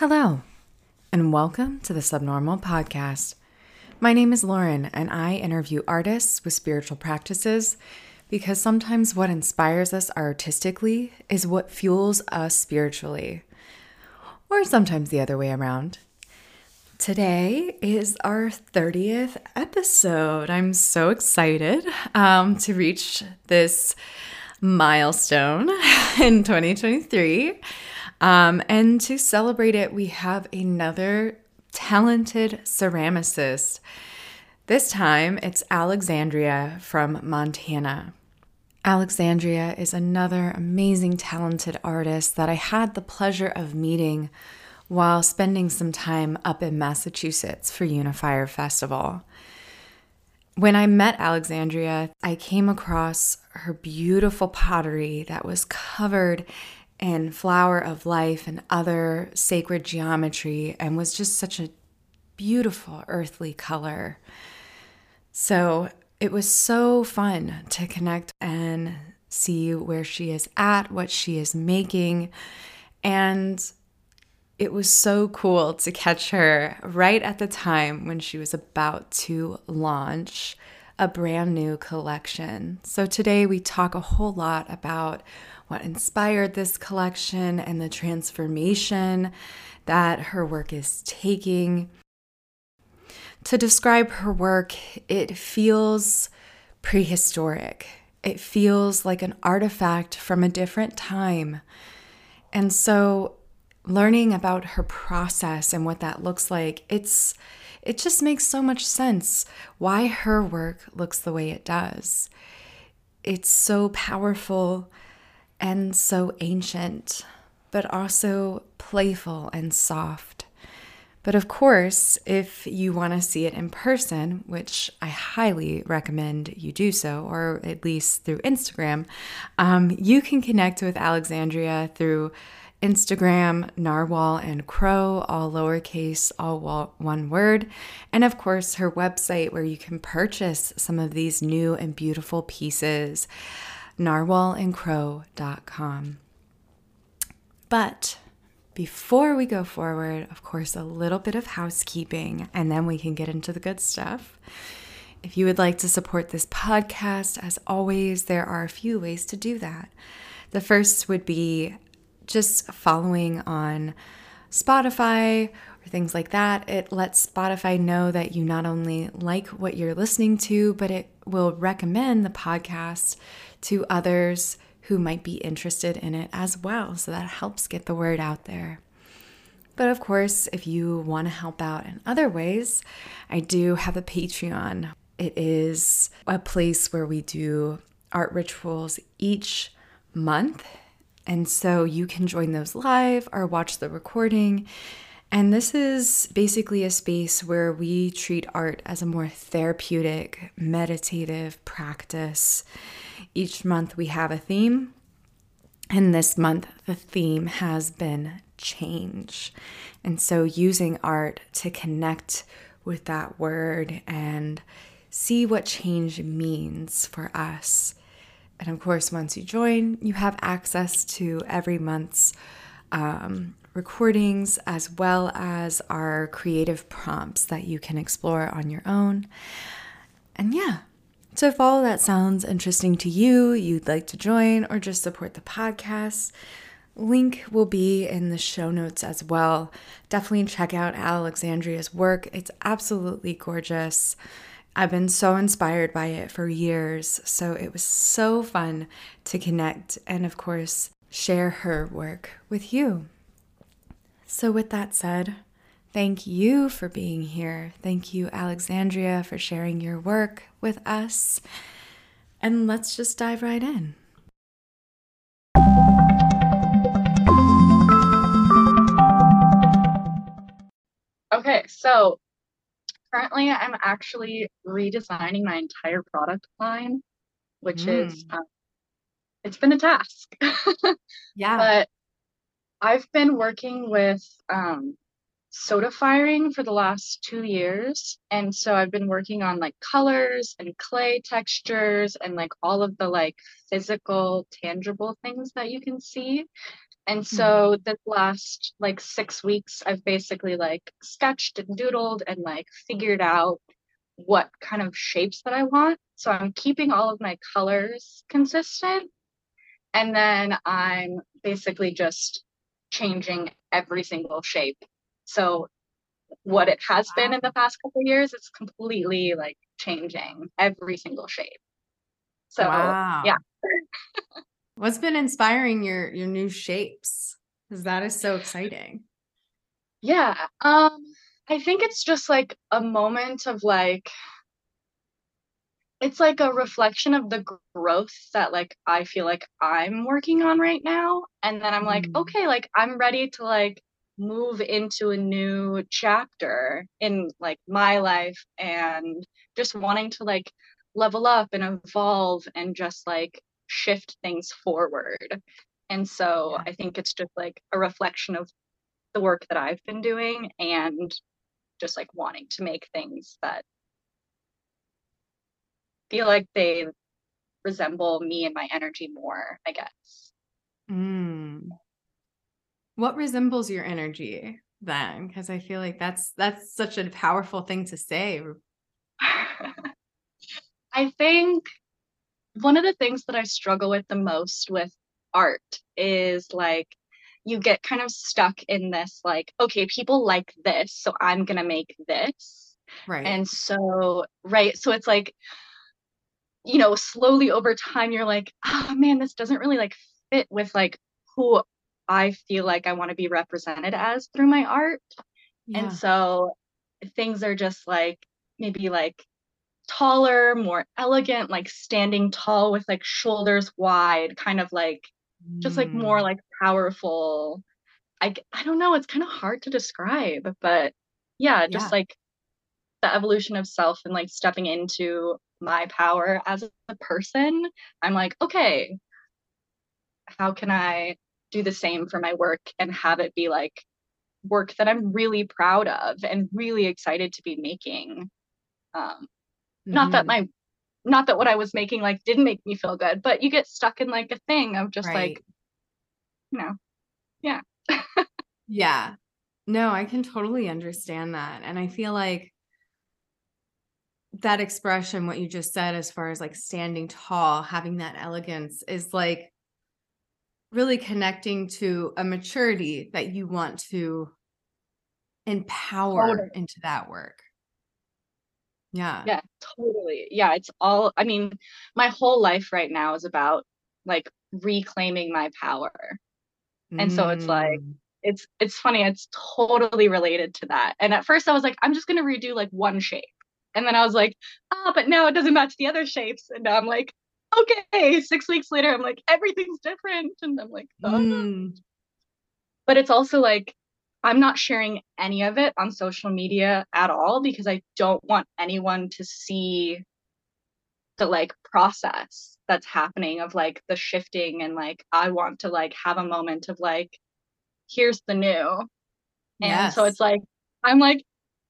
Hello, and welcome to the Subnormal Podcast. My name is Lauren, and I interview artists with spiritual practices because sometimes what inspires us artistically is what fuels us spiritually, or sometimes the other way around. Today is our 30th episode. I'm so excited um, to reach this milestone in 2023. Um, and to celebrate it, we have another talented ceramicist. This time it's Alexandria from Montana. Alexandria is another amazing, talented artist that I had the pleasure of meeting while spending some time up in Massachusetts for Unifier Festival. When I met Alexandria, I came across her beautiful pottery that was covered in flower of life and other sacred geometry and was just such a beautiful earthly color. So it was so fun to connect and see where she is at, what she is making. And it was so cool to catch her right at the time when she was about to launch a brand new collection. So today we talk a whole lot about what inspired this collection and the transformation that her work is taking. To describe her work, it feels prehistoric. It feels like an artifact from a different time. And so learning about her process and what that looks like, it's it just makes so much sense why her work looks the way it does. It's so powerful and so ancient, but also playful and soft. But of course, if you want to see it in person, which I highly recommend you do so, or at least through Instagram, um, you can connect with Alexandria through Instagram, Narwhal and Crow, all lowercase, all one word. And of course, her website where you can purchase some of these new and beautiful pieces, narwhalandcrow.com. But before we go forward, of course, a little bit of housekeeping, and then we can get into the good stuff. If you would like to support this podcast, as always, there are a few ways to do that. The first would be just following on Spotify or things like that. It lets Spotify know that you not only like what you're listening to, but it will recommend the podcast to others who might be interested in it as well. So that helps get the word out there. But of course, if you want to help out in other ways, I do have a Patreon. It is a place where we do art rituals each month and so you can join those live or watch the recording. And this is basically a space where we treat art as a more therapeutic, meditative practice. Each month we have a theme. And this month, the theme has been change. And so, using art to connect with that word and see what change means for us and of course, once you join, you have access to every month's um, recordings as well as our creative prompts that you can explore on your own. And yeah, so if all that sounds interesting to you, you'd like to join or just support the podcast, link will be in the show notes as well. Definitely check out Alexandria's work. It's absolutely gorgeous. I've been so inspired by it for years. So it was so fun to connect and, of course, share her work with you. So, with that said, thank you for being here. Thank you, Alexandria, for sharing your work with us. And let's just dive right in. Okay, so currently I'm actually redesigning my entire product line, which mm. is um, it's been a task. yeah. But I've been working with um, soda firing for the last two years. And so I've been working on like colors and clay textures and like all of the like physical, tangible things that you can see. And so mm-hmm. this last like six weeks, I've basically like sketched and doodled and like figured out what kind of shapes that I want. So I'm keeping all of my colors consistent. And then I'm basically just changing every single shape. So what it has been in the past couple years, it's completely like changing every single shape. So wow. yeah. What's been inspiring your your new shapes? Because that is so exciting. Yeah. Um, I think it's just like a moment of like it's like a reflection of the growth that like I feel like I'm working on right now. And then I'm like, mm. okay, like I'm ready to like move into a new chapter in like my life and just wanting to like level up and evolve and just like shift things forward. And so yeah. I think it's just like a reflection of the work that I've been doing and just like wanting to make things that feel like they resemble me and my energy more, I guess. Mm. What resembles your energy then? Because I feel like that's that's such a powerful thing to say. I think one of the things that I struggle with the most with art is like you get kind of stuck in this like okay people like this so i'm going to make this. Right. And so right so it's like you know slowly over time you're like oh man this doesn't really like fit with like who i feel like i want to be represented as through my art. Yeah. and so things are just like maybe like taller, more elegant, like standing tall with like shoulders wide, kind of like just like more mm. like powerful. I I don't know, it's kind of hard to describe, but yeah, just yeah. like the evolution of self and like stepping into my power as a person. I'm like, okay, how can I do the same for my work and have it be like work that I'm really proud of and really excited to be making. Um, Mm-hmm. Not that mm-hmm. my not that what I was making like didn't make me feel good, but you get stuck in like a thing of just right. like, you know, yeah. yeah. No, I can totally understand that. And I feel like that expression, what you just said, as far as like standing tall, having that elegance is like really connecting to a maturity that you want to empower into that work. Yeah. Yeah, totally. Yeah, it's all I mean, my whole life right now is about like reclaiming my power. And so it's like mm. it's it's funny, it's totally related to that. And at first I was like, I'm just gonna redo like one shape. And then I was like, ah, oh, but now it doesn't match the other shapes. And now I'm like, okay, six weeks later, I'm like, everything's different. And I'm like, oh. mm. but it's also like I'm not sharing any of it on social media at all because I don't want anyone to see the like process that's happening of like the shifting and like I want to like have a moment of like here's the new. And yes. so it's like I'm like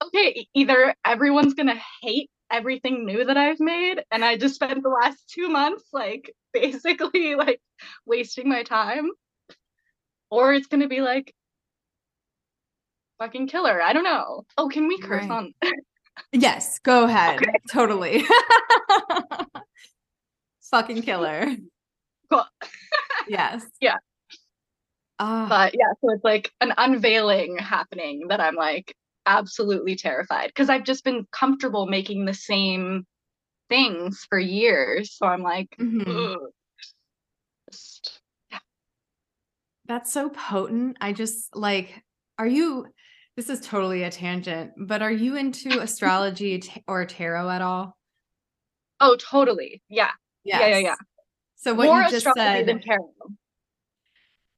okay, either everyone's going to hate everything new that I've made and I just spent the last 2 months like basically like wasting my time or it's going to be like fucking killer. I don't know. Oh, can we curse right. on? yes, go ahead. Okay. Totally. fucking killer. Cool. yes. Yeah. Uh, but yeah, so it's like an unveiling happening that I'm like absolutely terrified because I've just been comfortable making the same things for years. So I'm like, mm-hmm. just, yeah. That's so potent. I just like, are you this is totally a tangent, but are you into astrology t- or tarot at all? Oh, totally. Yeah. Yes. Yeah, yeah, yeah. So what More you just said.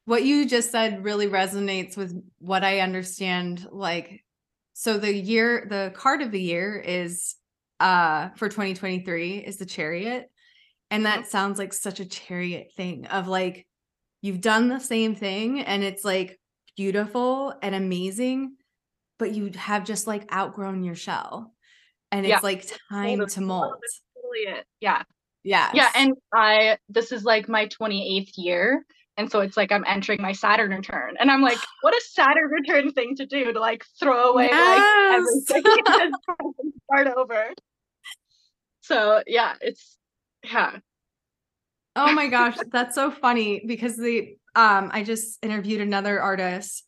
What you just said really resonates with what I understand like so the year the card of the year is uh for 2023 is the chariot and that mm-hmm. sounds like such a chariot thing of like you've done the same thing and it's like beautiful and amazing but you have just like outgrown your shell and it's yeah. like time to mold. Totally it. Yeah. Yeah. Yeah. And I, this is like my 28th year. And so it's like I'm entering my Saturn return. And I'm like, what a Saturn return thing to do to like throw away yes. like everything and start over. So yeah, it's yeah. Oh my gosh, that's so funny because the um I just interviewed another artist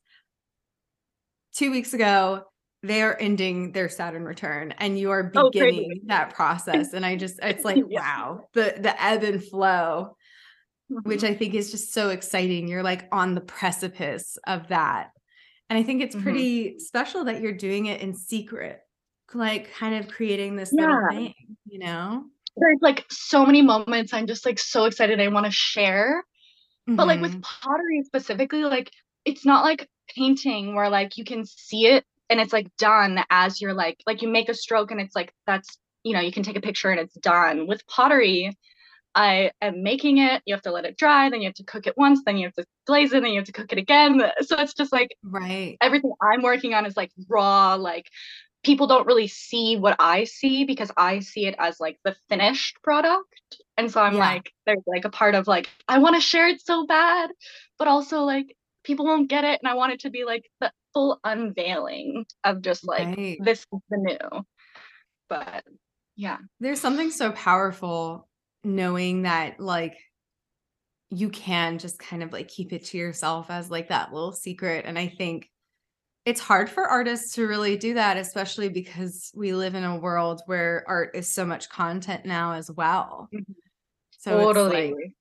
two weeks ago they are ending their Saturn return and you are oh, beginning oh, that process. And I just, it's like, yeah. wow, the, the ebb and flow, mm-hmm. which I think is just so exciting. You're like on the precipice of that. And I think it's mm-hmm. pretty mm-hmm. special that you're doing it in secret, like kind of creating this yeah. little thing, you know? There's like so many moments I'm just like so excited I want to share. Mm-hmm. But like with mm-hmm. pottery specifically, like it's not like painting where like you can see it and it's like done as you're like like you make a stroke and it's like that's you know you can take a picture and it's done. With pottery i am making it. You have to let it dry then you have to cook it once then you have to glaze it then you have to cook it again. So it's just like right. everything i'm working on is like raw like people don't really see what i see because i see it as like the finished product. And so i'm yeah. like there's like a part of like i want to share it so bad but also like people won't get it and i want it to be like the full unveiling of just like right. this is the new but yeah there's something so powerful knowing that like you can just kind of like keep it to yourself as like that little secret and i think it's hard for artists to really do that especially because we live in a world where art is so much content now as well mm-hmm. so totally. like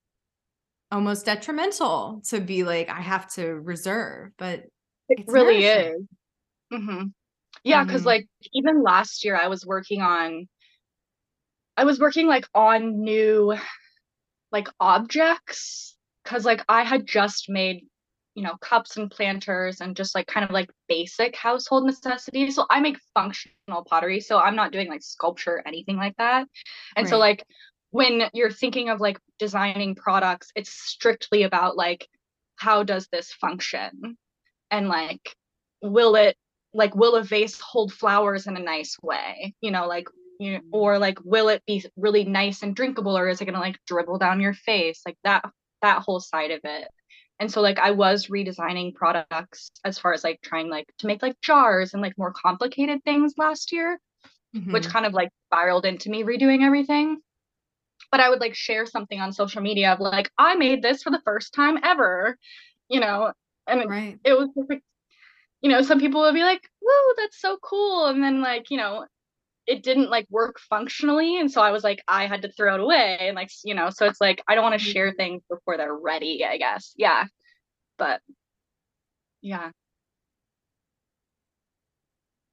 almost detrimental to be like i have to reserve but it really is. Mm-hmm. Yeah, because mm-hmm. like even last year, I was working on, I was working like on new, like objects, because like I had just made, you know, cups and planters and just like kind of like basic household necessities. So I make functional pottery, so I'm not doing like sculpture or anything like that. And right. so like when you're thinking of like designing products, it's strictly about like how does this function? And like will it like will a vase hold flowers in a nice way? You know like you know, or like will it be really nice and drinkable or is it gonna like dribble down your face? Like that that whole side of it. And so like i was redesigning products as far as like trying like to make like jars and like more complicated things last year mm-hmm. which kind of like spiraled into me redoing everything but i would like share something on social media of like i made this for the first time ever you know and right. it, it was like you know some people would be like whoa that's so cool and then like you know it didn't like work functionally and so i was like i had to throw it away and like you know so it's like i don't want to share mm-hmm. things before they're ready i guess yeah but yeah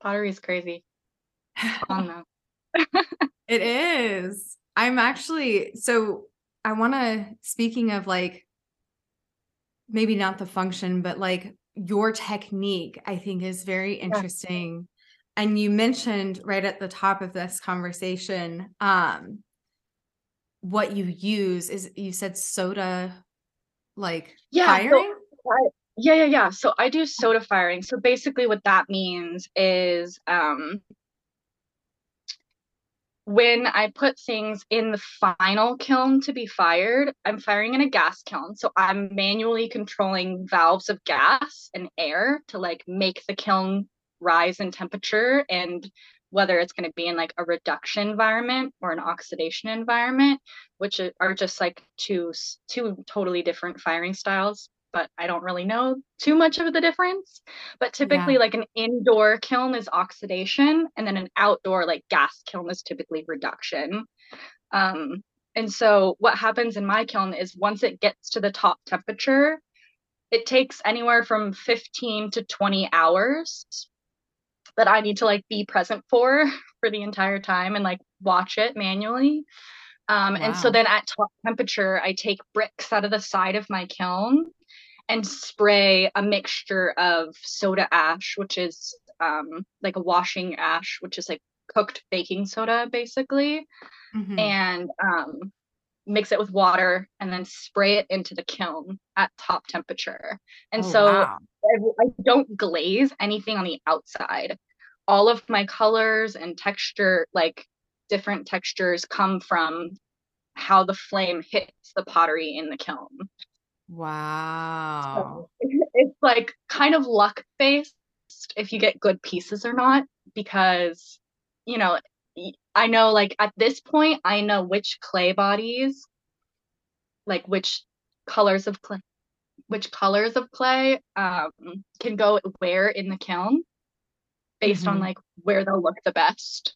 pottery is crazy I don't know. it is i'm actually so i want to speaking of like maybe not the function, but like your technique, I think is very interesting. Yeah. And you mentioned right at the top of this conversation, um, what you use is you said soda like yeah, firing? So yeah, yeah, yeah. So I do soda firing. So basically what that means is um when I put things in the final kiln to be fired, I'm firing in a gas kiln. So I'm manually controlling valves of gas and air to like make the kiln rise in temperature and whether it's going to be in like a reduction environment or an oxidation environment, which are just like two two totally different firing styles but I don't really know too much of the difference. But typically, yeah. like an indoor kiln is oxidation, and then an outdoor, like gas kiln, is typically reduction. Um, and so, what happens in my kiln is once it gets to the top temperature, it takes anywhere from 15 to 20 hours that I need to like be present for for the entire time and like watch it manually. Um, wow. And so then at top temperature, I take bricks out of the side of my kiln and spray a mixture of soda ash, which is um, like a washing ash, which is like cooked baking soda basically, mm-hmm. and um, mix it with water and then spray it into the kiln at top temperature. And oh, so wow. I, I don't glaze anything on the outside. All of my colors and texture, like different textures, come from how the flame hits the pottery in the kiln. Wow. So it's like kind of luck based if you get good pieces or not, because, you know, I know like at this point, I know which clay bodies, like which colors of clay, which colors of clay um, can go where in the kiln based mm-hmm. on like where they'll look the best.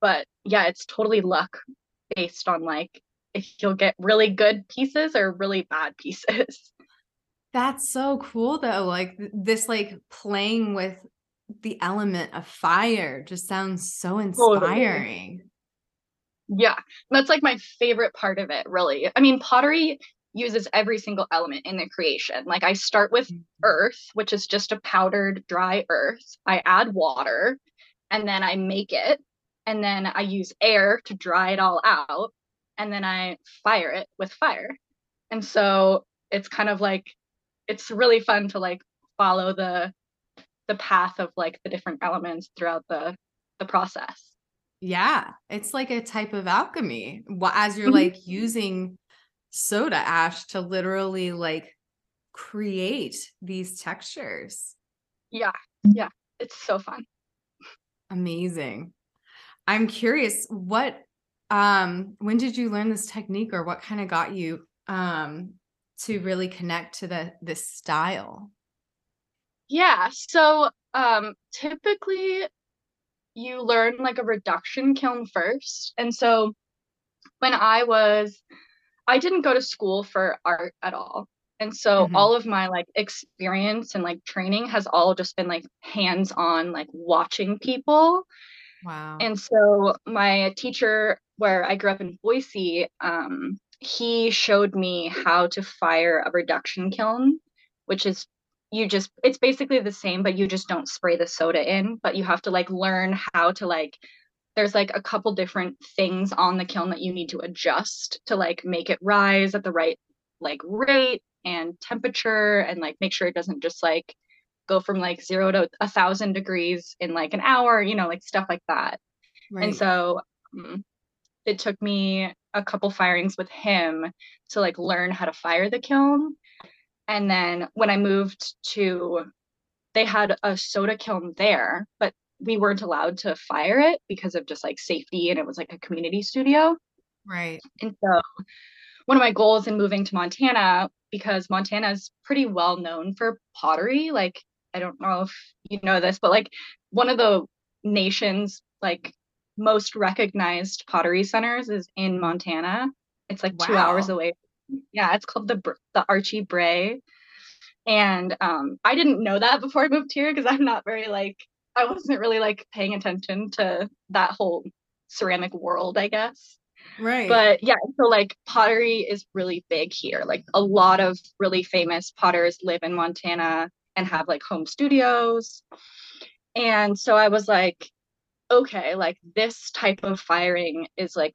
But yeah, it's totally luck based on like you'll get really good pieces or really bad pieces. That's so cool though. Like this like playing with the element of fire just sounds so inspiring. Totally. Yeah, that's like my favorite part of it, really. I mean, pottery uses every single element in the creation. Like I start with mm-hmm. earth, which is just a powdered dry earth. I add water and then I make it. And then I use air to dry it all out. And then I fire it with fire. And so it's kind of like it's really fun to like follow the the path of like the different elements throughout the the process. Yeah it's like a type of alchemy. As you're mm-hmm. like using soda ash to literally like create these textures. Yeah yeah it's so fun. Amazing. I'm curious what um when did you learn this technique or what kind of got you um to really connect to the this style? Yeah so um typically you learn like a reduction kiln first and so when i was i didn't go to school for art at all and so mm-hmm. all of my like experience and like training has all just been like hands on like watching people. Wow. And so my teacher where i grew up in boise um he showed me how to fire a reduction kiln, which is you just it's basically the same, but you just don't spray the soda in, but you have to like learn how to like there's like a couple different things on the kiln that you need to adjust to like make it rise at the right like rate and temperature and like make sure it doesn't just like go from like zero to a thousand degrees in like an hour, you know, like stuff like that. Right. And so um, it took me a couple firings with him to like learn how to fire the kiln. And then when I moved to, they had a soda kiln there, but we weren't allowed to fire it because of just like safety and it was like a community studio. Right. And so one of my goals in moving to Montana, because Montana is pretty well known for pottery, like I don't know if you know this, but like one of the nation's like most recognized pottery centers is in Montana. It's like wow. two hours away. Yeah, it's called the the Archie Bray, and um, I didn't know that before I moved here because I'm not very like I wasn't really like paying attention to that whole ceramic world, I guess. Right. But yeah, so like pottery is really big here. Like a lot of really famous potters live in Montana and have like home studios. And so I was like, okay, like this type of firing is like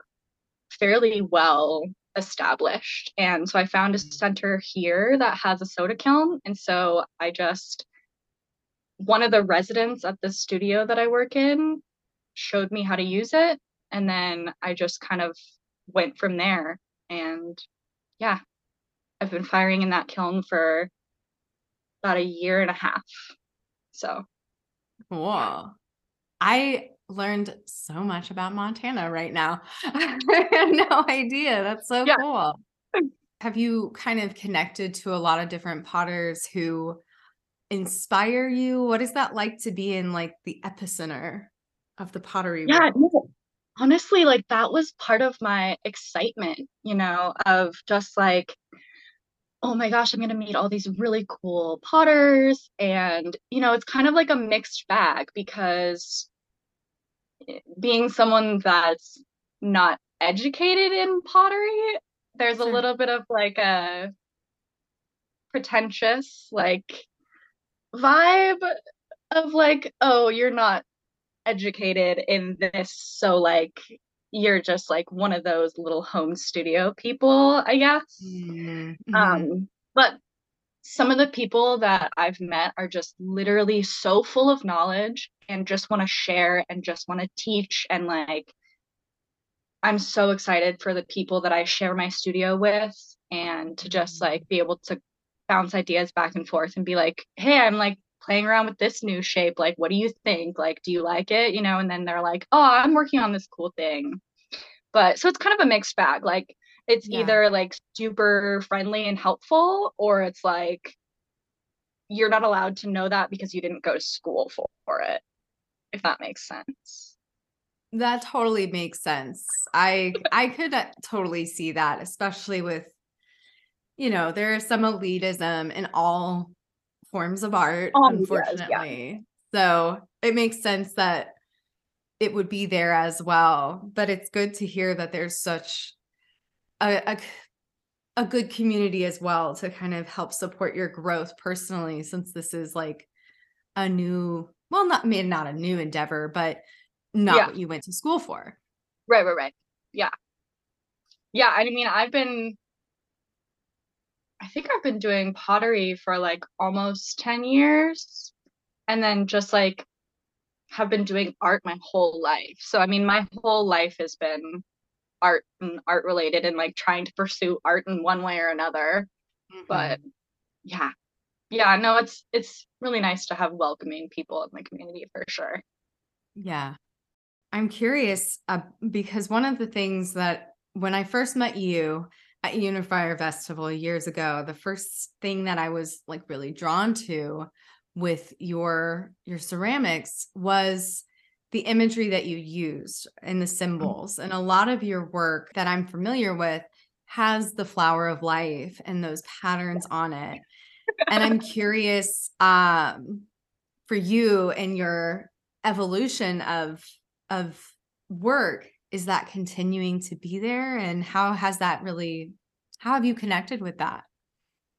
fairly well established. And so I found a mm. center here that has a soda kiln. And so I just, one of the residents at the studio that I work in showed me how to use it. And then I just kind of went from there. And yeah, I've been firing in that kiln for about a year and a half. So, cool. I learned so much about Montana right now. I had no idea. That's so yeah. cool. Have you kind of connected to a lot of different potters who inspire you? What is that like to be in like the epicenter of the pottery? Yeah, no, honestly, like that was part of my excitement, you know, of just like, oh my gosh, I'm going to meet all these really cool potters. And, you know, it's kind of like a mixed bag because being someone that's not educated in pottery, there's a little bit of like a pretentious like vibe of like, oh, you're not educated in this, so like you're just like one of those little home studio people, I guess. Mm-hmm. Um, but some of the people that I've met are just literally so full of knowledge and just want to share and just want to teach and like I'm so excited for the people that I share my studio with and to just mm-hmm. like be able to bounce ideas back and forth and be like, hey, I'm like playing around with this new shape. Like, what do you think? Like, do you like it? You know, and then they're like, oh, I'm working on this cool thing. But so it's kind of a mixed bag. Like, it's yeah. either like super friendly and helpful, or it's like you're not allowed to know that because you didn't go to school for, it, if that makes sense. That totally makes sense. I I could uh, totally see that, especially with you know, there's some elitism in all forms of art, oh, unfortunately. Yes, yeah. So it makes sense that it would be there as well. But it's good to hear that there's such a, a, a good community as well to kind of help support your growth personally, since this is like a new, well, not maybe not a new endeavor, but not yeah. what you went to school for. Right, right, right. Yeah. Yeah. I mean, I've been I think I've been doing pottery for like almost 10 years and then just like have been doing art my whole life. So I mean my whole life has been art and art related and like trying to pursue art in one way or another. Mm-hmm. But yeah. Yeah, no it's it's really nice to have welcoming people in the community for sure. Yeah. I'm curious uh, because one of the things that when I first met you, at Unifier Festival years ago, the first thing that I was like really drawn to with your your ceramics was the imagery that you used and the mm. symbols. And a lot of your work that I'm familiar with has the flower of life and those patterns on it. And I'm curious um for you and your evolution of of work is that continuing to be there and how has that really how have you connected with that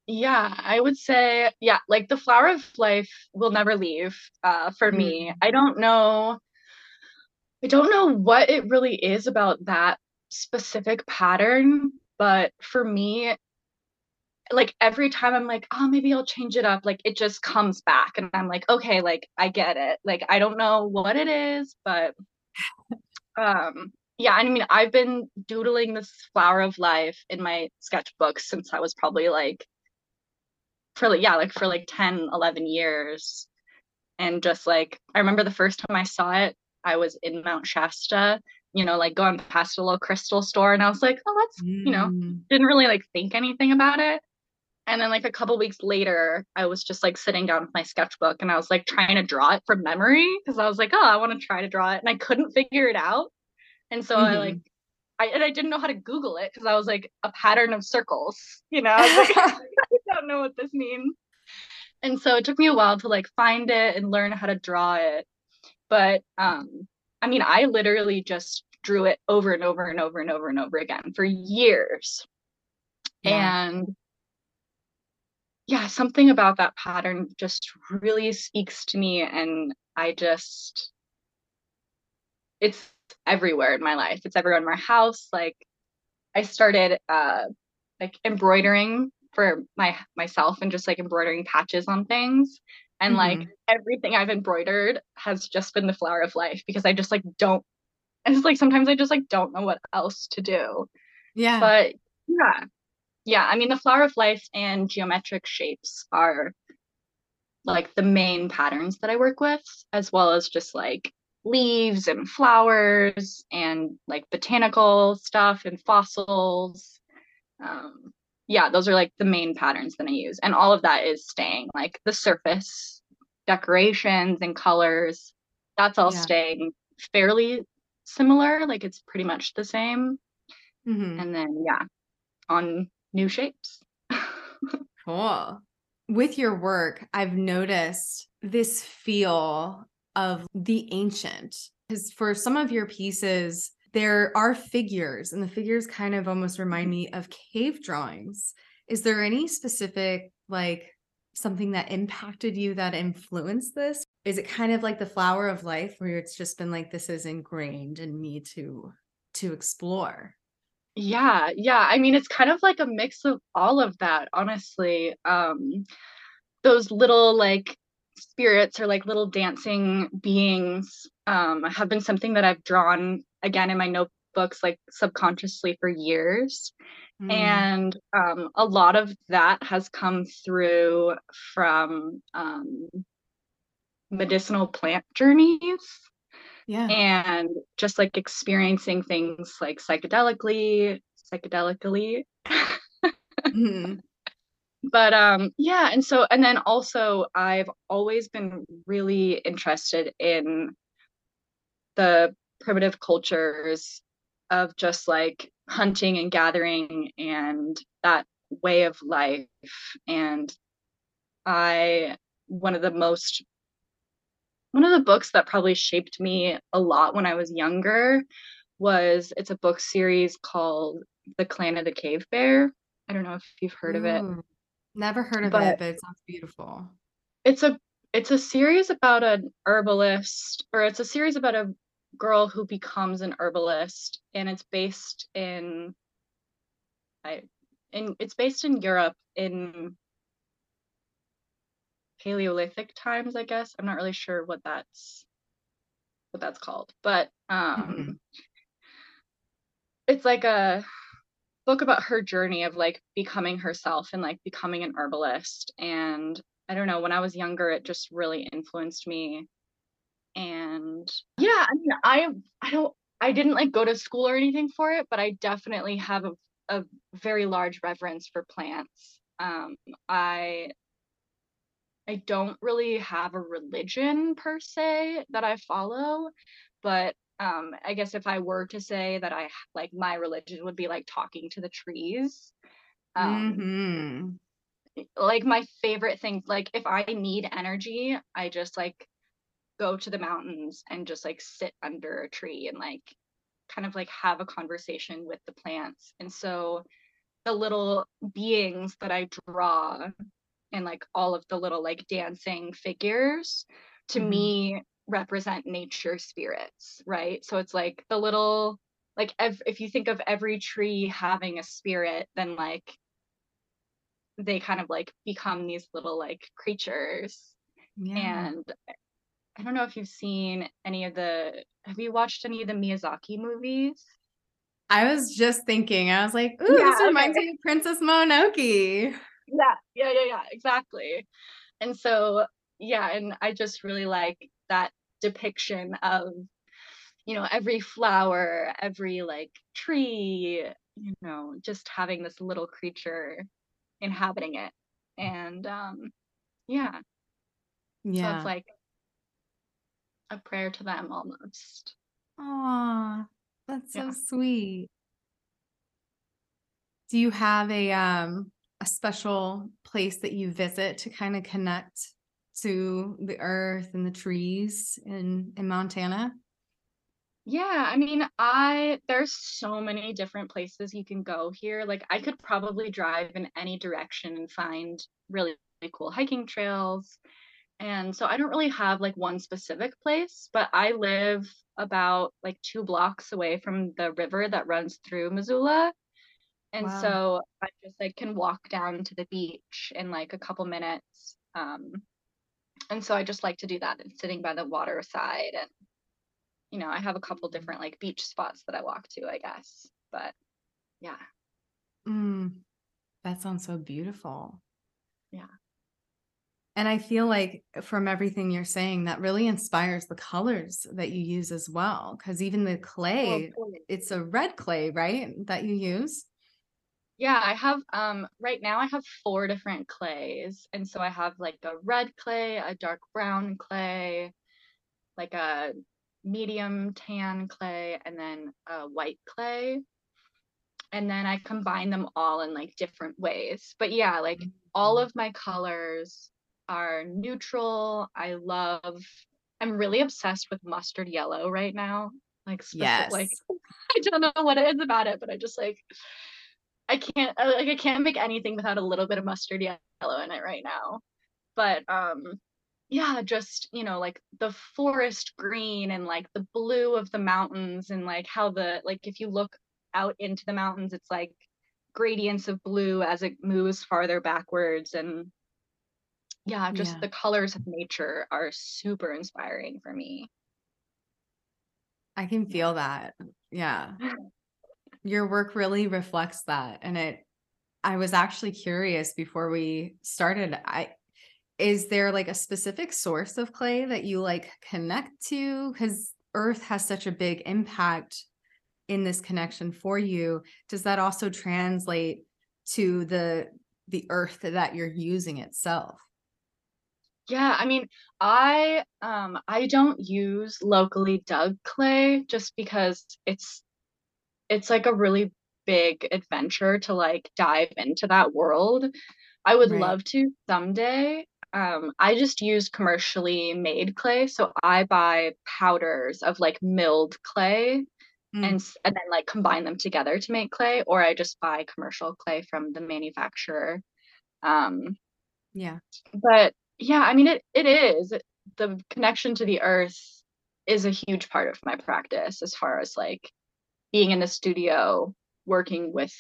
yeah i would say yeah like the flower of life will never leave uh for mm-hmm. me i don't know i don't know what it really is about that specific pattern but for me like every time i'm like oh maybe i'll change it up like it just comes back and i'm like okay like i get it like i don't know what it is but um yeah, I mean, I've been doodling this flower of life in my sketchbook since I was probably like for like yeah, like for like 10, 11 years. And just like I remember the first time I saw it, I was in Mount Shasta, you know, like going past a little crystal store and I was like, "Oh, that's, mm. you know, mm. didn't really like think anything about it." And then like a couple weeks later, I was just like sitting down with my sketchbook and I was like trying to draw it from memory because I was like, "Oh, I want to try to draw it." And I couldn't figure it out. And so mm-hmm. I like I and I didn't know how to Google it because I was like a pattern of circles, you know. I, like, I don't know what this means. And so it took me a while to like find it and learn how to draw it. But um, I mean, I literally just drew it over and over and over and over and over again for years. Yeah. And yeah, something about that pattern just really speaks to me. And I just, it's everywhere in my life. It's everywhere in my house. Like I started uh like embroidering for my myself and just like embroidering patches on things. And mm-hmm. like everything I've embroidered has just been the flower of life because I just like don't and it's like sometimes I just like don't know what else to do. Yeah. But yeah. Yeah. I mean the flower of life and geometric shapes are like the main patterns that I work with, as well as just like leaves and flowers and like botanical stuff and fossils. Um, yeah, those are like the main patterns that I use. And all of that is staying like the surface decorations and colors. That's all yeah. staying fairly similar. Like it's pretty much the same. Mm-hmm. And then, yeah, on new shapes. cool. With your work, I've noticed this feel of the ancient. Because for some of your pieces, there are figures, and the figures kind of almost remind me of cave drawings. Is there any specific, like, something that impacted you that influenced this? Is it kind of like the flower of life where it's just been like, this is ingrained in me to to explore? Yeah, yeah. I mean, it's kind of like a mix of all of that, honestly. Um, those little like spirits or like little dancing beings um, have been something that I've drawn again in my notebooks, like subconsciously for years. Mm. And um, a lot of that has come through from um, medicinal plant journeys. Yeah. And just like experiencing things like psychedelically, psychedelically. mm-hmm. But um yeah, and so and then also I've always been really interested in the primitive cultures of just like hunting and gathering and that way of life and i one of the most one of the books that probably shaped me a lot when i was younger was it's a book series called the clan of the cave bear. I don't know if you've heard Ooh, of it never heard of but it but it sounds beautiful it's a it's a series about an herbalist or it's a series about a girl who becomes an herbalist and it's based in I in it's based in Europe in Paleolithic times, I guess. I'm not really sure what that's what that's called. But um mm-hmm. it's like a book about her journey of like becoming herself and like becoming an herbalist and I don't know, when I was younger it just really influenced me and yeah i mean i i don't i didn't like go to school or anything for it but i definitely have a, a very large reverence for plants. Um i i don't really have a religion per se that i follow but um i guess if i were to say that i like my religion would be like talking to the trees um mm-hmm. like my favorite thing like if i need energy i just like go to the mountains and just like sit under a tree and like kind of like have a conversation with the plants. And so the little beings that I draw and like all of the little like dancing figures to mm-hmm. me represent nature spirits, right? So it's like the little like ev- if you think of every tree having a spirit, then like they kind of like become these little like creatures. Yeah. And I don't know if you've seen any of the have you watched any of the Miyazaki movies? I was just thinking, I was like, ooh, yeah, this reminds okay. me of Princess Mononoke. Yeah, yeah, yeah, yeah, exactly. And so, yeah, and I just really like that depiction of, you know, every flower, every like tree, you know, just having this little creature inhabiting it. And um yeah. Yeah. So it's like a prayer to them almost. Aw, that's so yeah. sweet. Do you have a um a special place that you visit to kind of connect to the earth and the trees in in Montana? Yeah, I mean, I there's so many different places you can go here. Like I could probably drive in any direction and find really, really cool hiking trails and so I don't really have like one specific place, but I live about like two blocks away from the river that runs through Missoula. And wow. so I just like can walk down to the beach in like a couple minutes. Um, and so I just like to do that and sitting by the water side and you know, I have a couple different like beach spots that I walk to, I guess. But yeah. Mm, that sounds so beautiful. Yeah. And I feel like from everything you're saying, that really inspires the colors that you use as well. Cause even the clay, oh, it's a red clay, right? That you use. Yeah, I have um right now I have four different clays. And so I have like a red clay, a dark brown clay, like a medium tan clay, and then a white clay. And then I combine them all in like different ways. But yeah, like all mm-hmm. of my colors are neutral. I love, I'm really obsessed with mustard yellow right now. Like, yes. like I don't know what it is about it, but I just like, I can't, uh, like, I can't make anything without a little bit of mustard yellow in it right now. But, um, yeah, just, you know, like the forest green and like the blue of the mountains and like how the, like, if you look out into the mountains, it's like gradients of blue as it moves farther backwards and yeah just yeah. the colors of nature are super inspiring for me I can feel that. Yeah. Your work really reflects that. And it, I was actually curious before we started. I, is there like a specific source of clay that you like connect to? Because earth has such a big impact in this connection for you. Does that also translate to the the earth that you're using itself? Yeah, I mean, I um I don't use locally dug clay just because it's it's like a really big adventure to like dive into that world. I would Right. love to someday. Um, I just use commercially made clay, so I buy powders of like milled clay and Mm, s- and then like combine them together to make clay, or I just buy commercial clay from the manufacturer. Um, yeah. but yeah, I mean it it is the connection to the earth is a huge part of my practice as far as like being in the studio working with,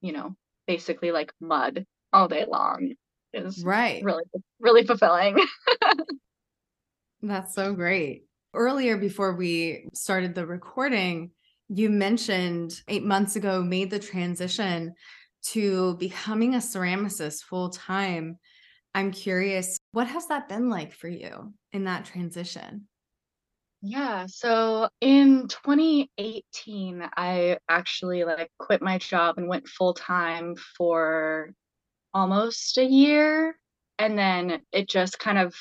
you know, basically like mud all day long is Right. really really fulfilling. That's so great. Earlier, before we started the recording, you mentioned eight months ago made the transition to becoming a ceramicist full time. I'm curious, what has that been like for you in that transition? Yeah, so in 2018, I actually like quit my job and went full time for almost a year. And then it just kind of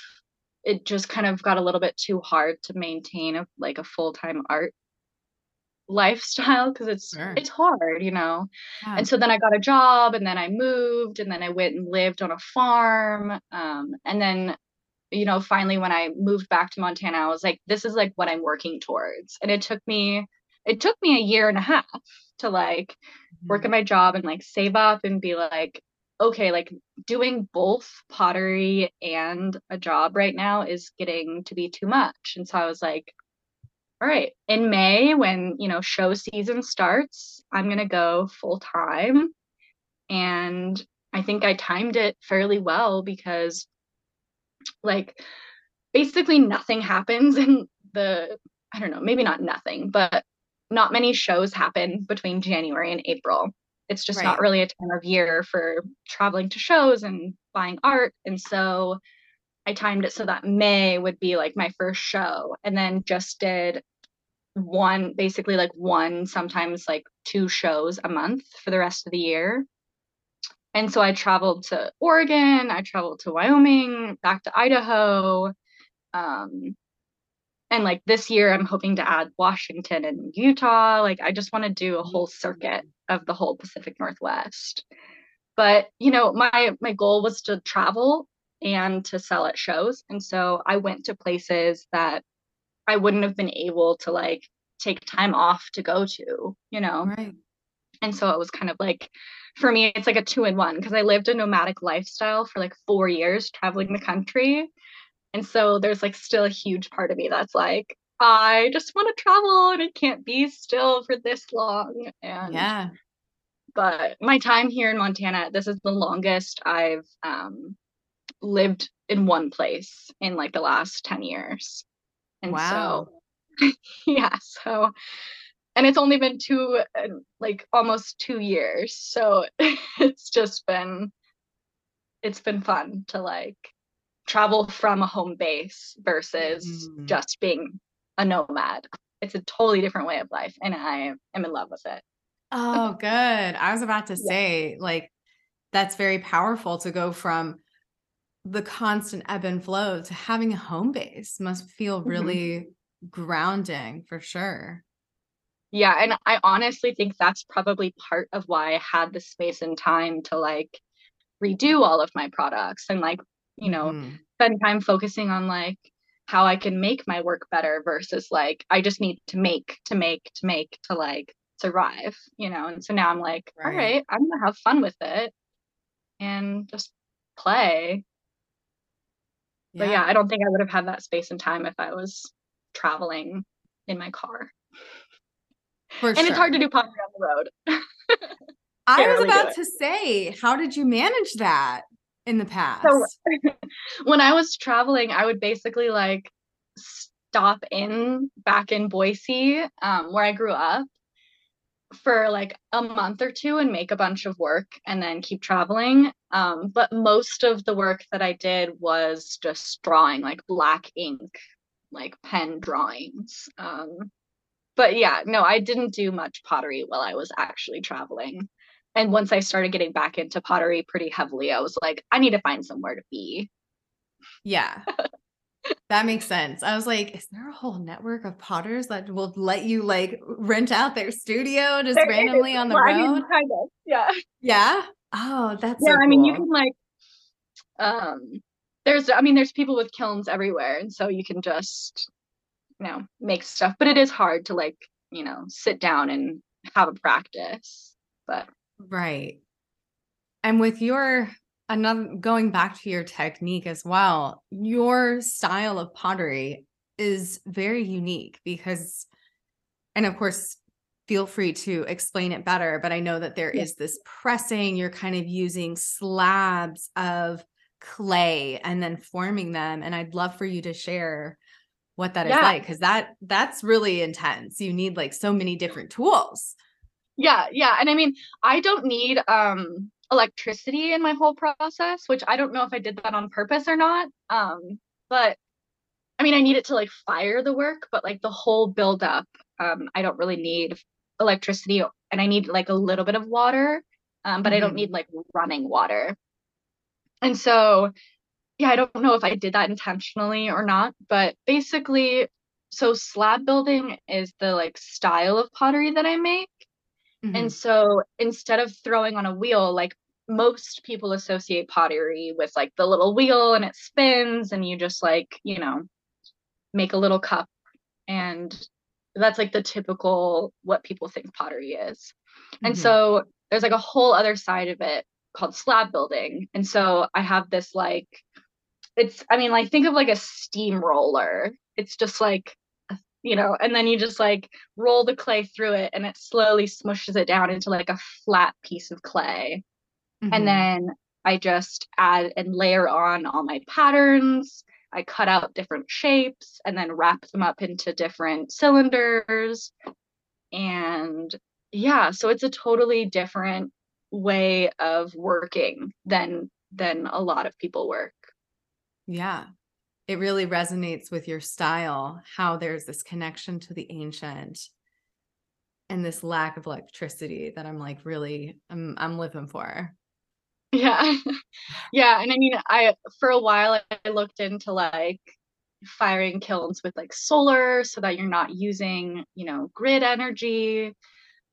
it just kind of got a little bit too hard to maintain a like a full-time art lifestyle because it's Sure. it's hard, you know. Yeah. And so then I got a job and then I moved and then I went and lived on a farm. Um, and then you know, finally when I moved back to Montana, I was like, this is like what I'm working towards. And it took me it took me a year and a half to like work at mm-hmm. my job and like save up and be like, okay, like doing both pottery and a job right now is getting to be too much. And so I was like, all right, in May when, you know, show season starts, I'm going to go full time. And I think I timed it fairly well because like basically nothing happens in the I don't know, maybe not nothing, but not many shows happen between January and April. It's just not really a time of year for traveling to shows and buying art. And so I timed it so that May would be like my first show and then just did one basically like one sometimes like two shows a month for the rest of the year. And so I traveled to Oregon, I traveled to Wyoming, back to Idaho, um, and like this year, I'm hoping to add Washington and Utah. Like, I just want to do a whole circuit of the whole Pacific Northwest. But you know, my my goal was to travel and to sell at shows, and so I went to places that I wouldn't have been able to like take time off to go to. You know, Right. and so it was kind of like for me, it's like a two in one because I lived a nomadic lifestyle for like four years traveling the country and so there's like still a huge part of me that's like, I just want to travel and it can't be still for this long. And Yeah. but my time here in Montana, this is the longest I've um, lived in one place in like the last 10 years. And Wow. so yeah, so and it's only been two uh, like almost 2 years. So it's just been it's been fun to like travel from a home base versus Mhm. just being a nomad. It's a totally different way of life, and I am in love with it. Oh, good. I was about to Yeah. say, like, that's very powerful to go from the constant ebb and flow to having a home base must feel Mhm. really grounding for sure. Yeah, and I honestly think that's probably part of why I had the space and time to like redo all of my products and like, you know, Mhm. spend time focusing on like how I can make my work better versus like I just need to make to make to make to like survive, you know. And so now I'm like, all Right. right, I'm gonna have fun with it and just play. But yeah, Yeah, I don't think I would have had that space and time if I was traveling in my car. For And it's hard to do pottery on the road. I was about to say, how did you manage that in the So past? when I was traveling, I would basically like stop in back in Boise, um, where I grew up, for like a month or two and make a bunch of work and then keep traveling. Um, but most of the work that I did was just drawing, like black ink, like pen drawings. Um, but yeah, no, I didn't do much pottery while I was actually traveling. And once I started getting back into pottery pretty heavily, I was like, I need to find somewhere to be. Yeah. That makes sense. I was like, is there a whole network of potters that will let you like rent out their studio just there randomly is. on the well, road? I mean, kind of. Yeah. Yeah. Oh, that's yeah. So I mean, you can like, um, there's, I mean, there's people with kilns everywhere, and so you can just, you know, make stuff. But it is hard to like, you know, sit down and have a practice. But right. And with your another going back to your technique as well, your style of pottery is very unique because, and of course, feel free to explain it better, but I know that there is this pressing, you're kind of using slabs of clay and then forming them. And I'd love for you to share what that yeah. is like because that that's really intense. You need like so many different tools. Yeah, yeah. And I mean, I don't need um electricity in my whole process, which I don't know if I did that on purpose or not. Um, but I mean, I need it to like fire the work, but like the whole build up, um, I don't really need electricity and I need like a little bit of water, um, but mm-hmm. I don't mm-hmm. need like running water. And so, yeah, I don't know if I did that intentionally or not, but basically, so slab building is the like style of pottery that I make. Mm-hmm. And so instead of throwing on a wheel, like most people associate pottery with like the little wheel and it spins and you just like, you know, make a little cup. And that's like the typical what people think pottery is. Mm-hmm. And so there's like a whole other side of it called slab building. And so I have this like, it's, I mean, like think of like a steamroller. It's just like you know, and then you just like roll the clay through it and it slowly smushes it down into like a flat piece of clay. Mm-hmm. And then I just add and layer on all my patterns. I cut out different shapes and then wrap them up into different cylinders. And yeah, so it's a totally different way of working than than a lot of people work. Yeah it really resonates with your style how there's this connection to the ancient and this lack of electricity that I'm like really I'm I'm living for. Yeah. yeah, and I mean I for a while I looked into like firing kilns with like solar so that you're not using, you know, grid energy.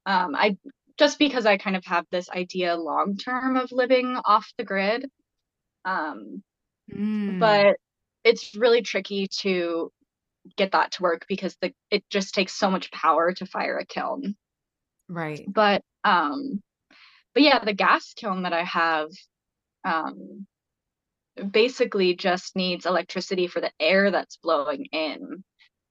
Um I just because I kind of have this idea long term of living off the grid. Um mm. but it's really tricky to get that to work because the it just takes so much power to fire a kiln. Right. But um but yeah, the gas kiln that I have um basically just needs electricity for the air that's blowing in.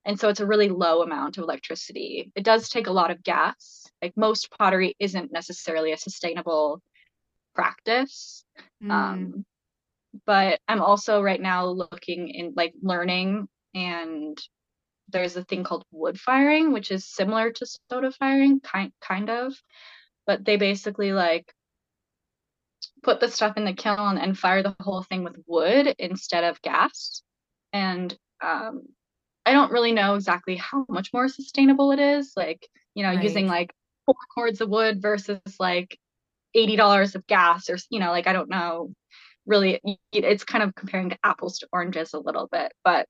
And so it's a really low amount of electricity. It does take a lot of gas. Like most pottery isn't necessarily a sustainable practice. Mm. Um but I'm also right now looking in like learning and there's a thing called wood firing, which is similar to soda firing, kind kind of, but they basically like put the stuff in the kiln and fire the whole thing with wood instead of gas. And um, I don't really know exactly how much more sustainable it is, like you know, right. using like four cords of wood versus like eighty dollars of gas, or you know, like I don't know really it's kind of comparing to apples to oranges a little bit but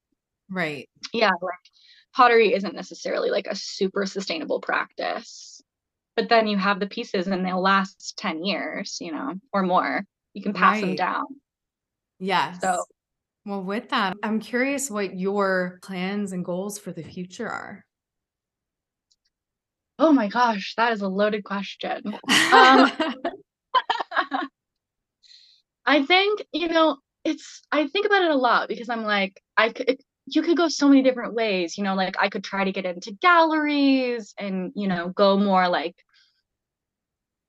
right. yeah like pottery isn't necessarily like a super sustainable practice but then you have the pieces and they'll last 10 years you know or more. You can pass right. them down. Yes. So well with that i'm curious what your plans and goals for the future are. Oh my gosh that is a loaded question. Um, I think, you know, it's I think about it a lot because I'm like, I could you could go so many different ways, you know, like I could try to get into galleries and, you know, go more like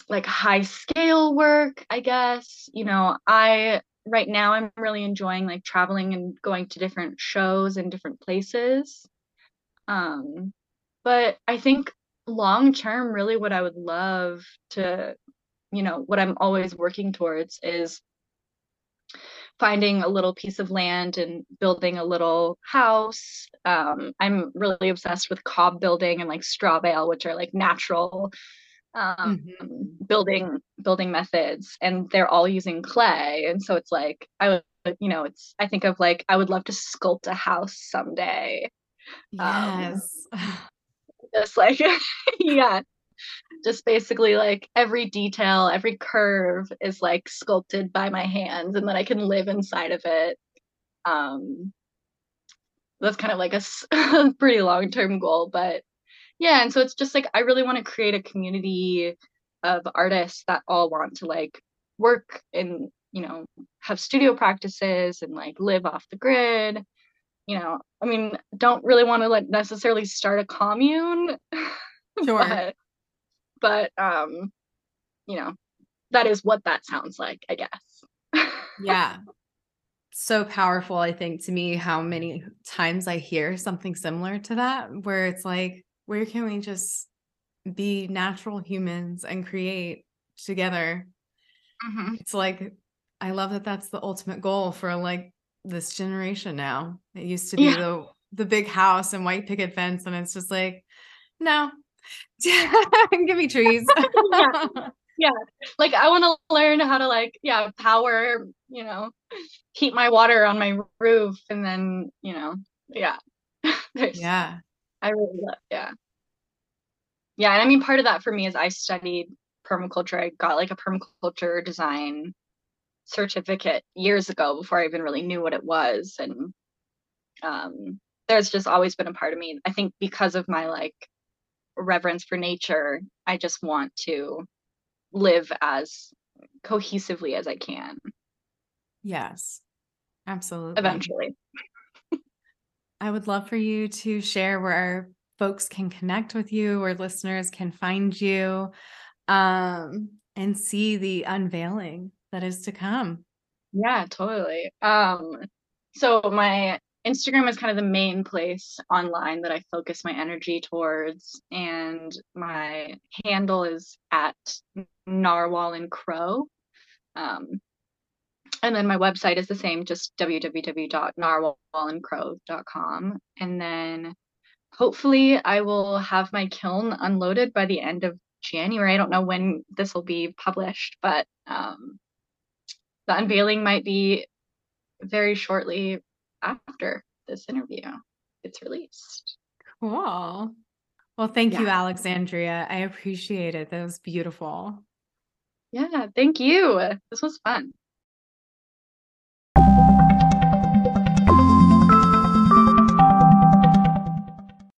like high scale work, I guess. You know, I right now I'm really enjoying like traveling and going to different shows in different places. Um, but I think long term, really what I would love to, you know, what I'm always working towards is finding a little piece of land and building a little house. Um, I'm really obsessed with cob building and like straw bale, which are like natural um, mm-hmm. building building methods, and they're all using clay. And so it's like I would, you know, it's I think of like I would love to sculpt a house someday. Um, yes. Um, just like yeah just basically like every detail, every curve is like sculpted by my hands and then I can live inside of it. Um that's kind of like a pretty long-term goal, but yeah, and so it's just like I really want to create a community of artists that all want to like work and, you know, have studio practices and like live off the grid. You know, I mean, don't really want to like necessarily start a commune. Sure. but, but um you know that is what that sounds like i guess yeah so powerful i think to me how many times i hear something similar to that where it's like where can we just be natural humans and create together mm-hmm. it's like i love that that's the ultimate goal for like this generation now it used to be yeah. the the big house and white picket fence and it's just like no Give me trees. yeah. yeah. Like I want to learn how to like, yeah, power, you know, heat my water on my roof and then, you know, yeah. yeah. I really love, yeah. Yeah. And I mean, part of that for me is I studied permaculture. I got like a permaculture design certificate years ago before I even really knew what it was. And um, there's just always been a part of me, I think, because of my like reverence for nature, I just want to live as cohesively as I can. Yes, absolutely. Eventually. I would love for you to share where folks can connect with you, where listeners can find you, um, and see the unveiling that is to come. Yeah, totally. Um, so my Instagram is kind of the main place online that I focus my energy towards. And my handle is at Narwhal and Crow. Um, and then my website is the same, just www.narwhalandcrow.com. And then hopefully I will have my kiln unloaded by the end of January. I don't know when this will be published, but um, the unveiling might be very shortly after this interview gets released. Cool. Well, thank yeah. you, Alexandria. I appreciate it. That was beautiful. Yeah, thank you. This was fun.